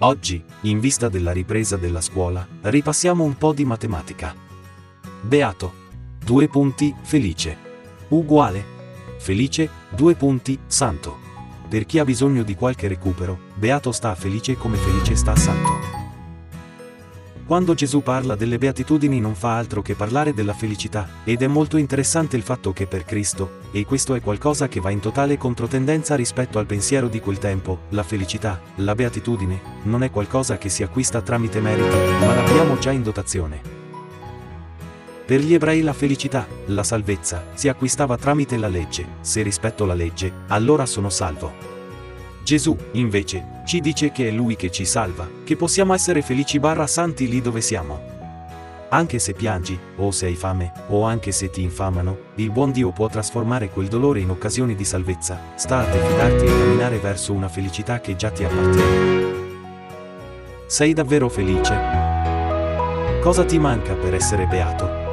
Oggi, in vista della ripresa della scuola, ripassiamo un po' di matematica. Beato. Due punti, felice. Uguale. Felice, due punti, santo. Per chi ha bisogno di qualche recupero, beato sta felice come felice sta santo. Quando Gesù parla delle beatitudini non fa altro che parlare della felicità, ed è molto interessante il fatto che per Cristo, e questo è qualcosa che va in totale controtendenza rispetto al pensiero di quel tempo, la felicità, la beatitudine, non è qualcosa che si acquista tramite merito, ma l'abbiamo già in dotazione. Per gli ebrei la felicità, la salvezza, si acquistava tramite la legge, se rispetto la legge, allora sono salvo. Gesù, invece, ci dice che è Lui che ci salva, che possiamo essere felici barra santi lì dove siamo. Anche se piangi, o se hai fame, o anche se ti infamano, il buon Dio può trasformare quel dolore in occasioni di salvezza, sta a te fidarti e camminare verso una felicità che già ti appartiene. Sei davvero felice? Cosa ti manca per essere beato?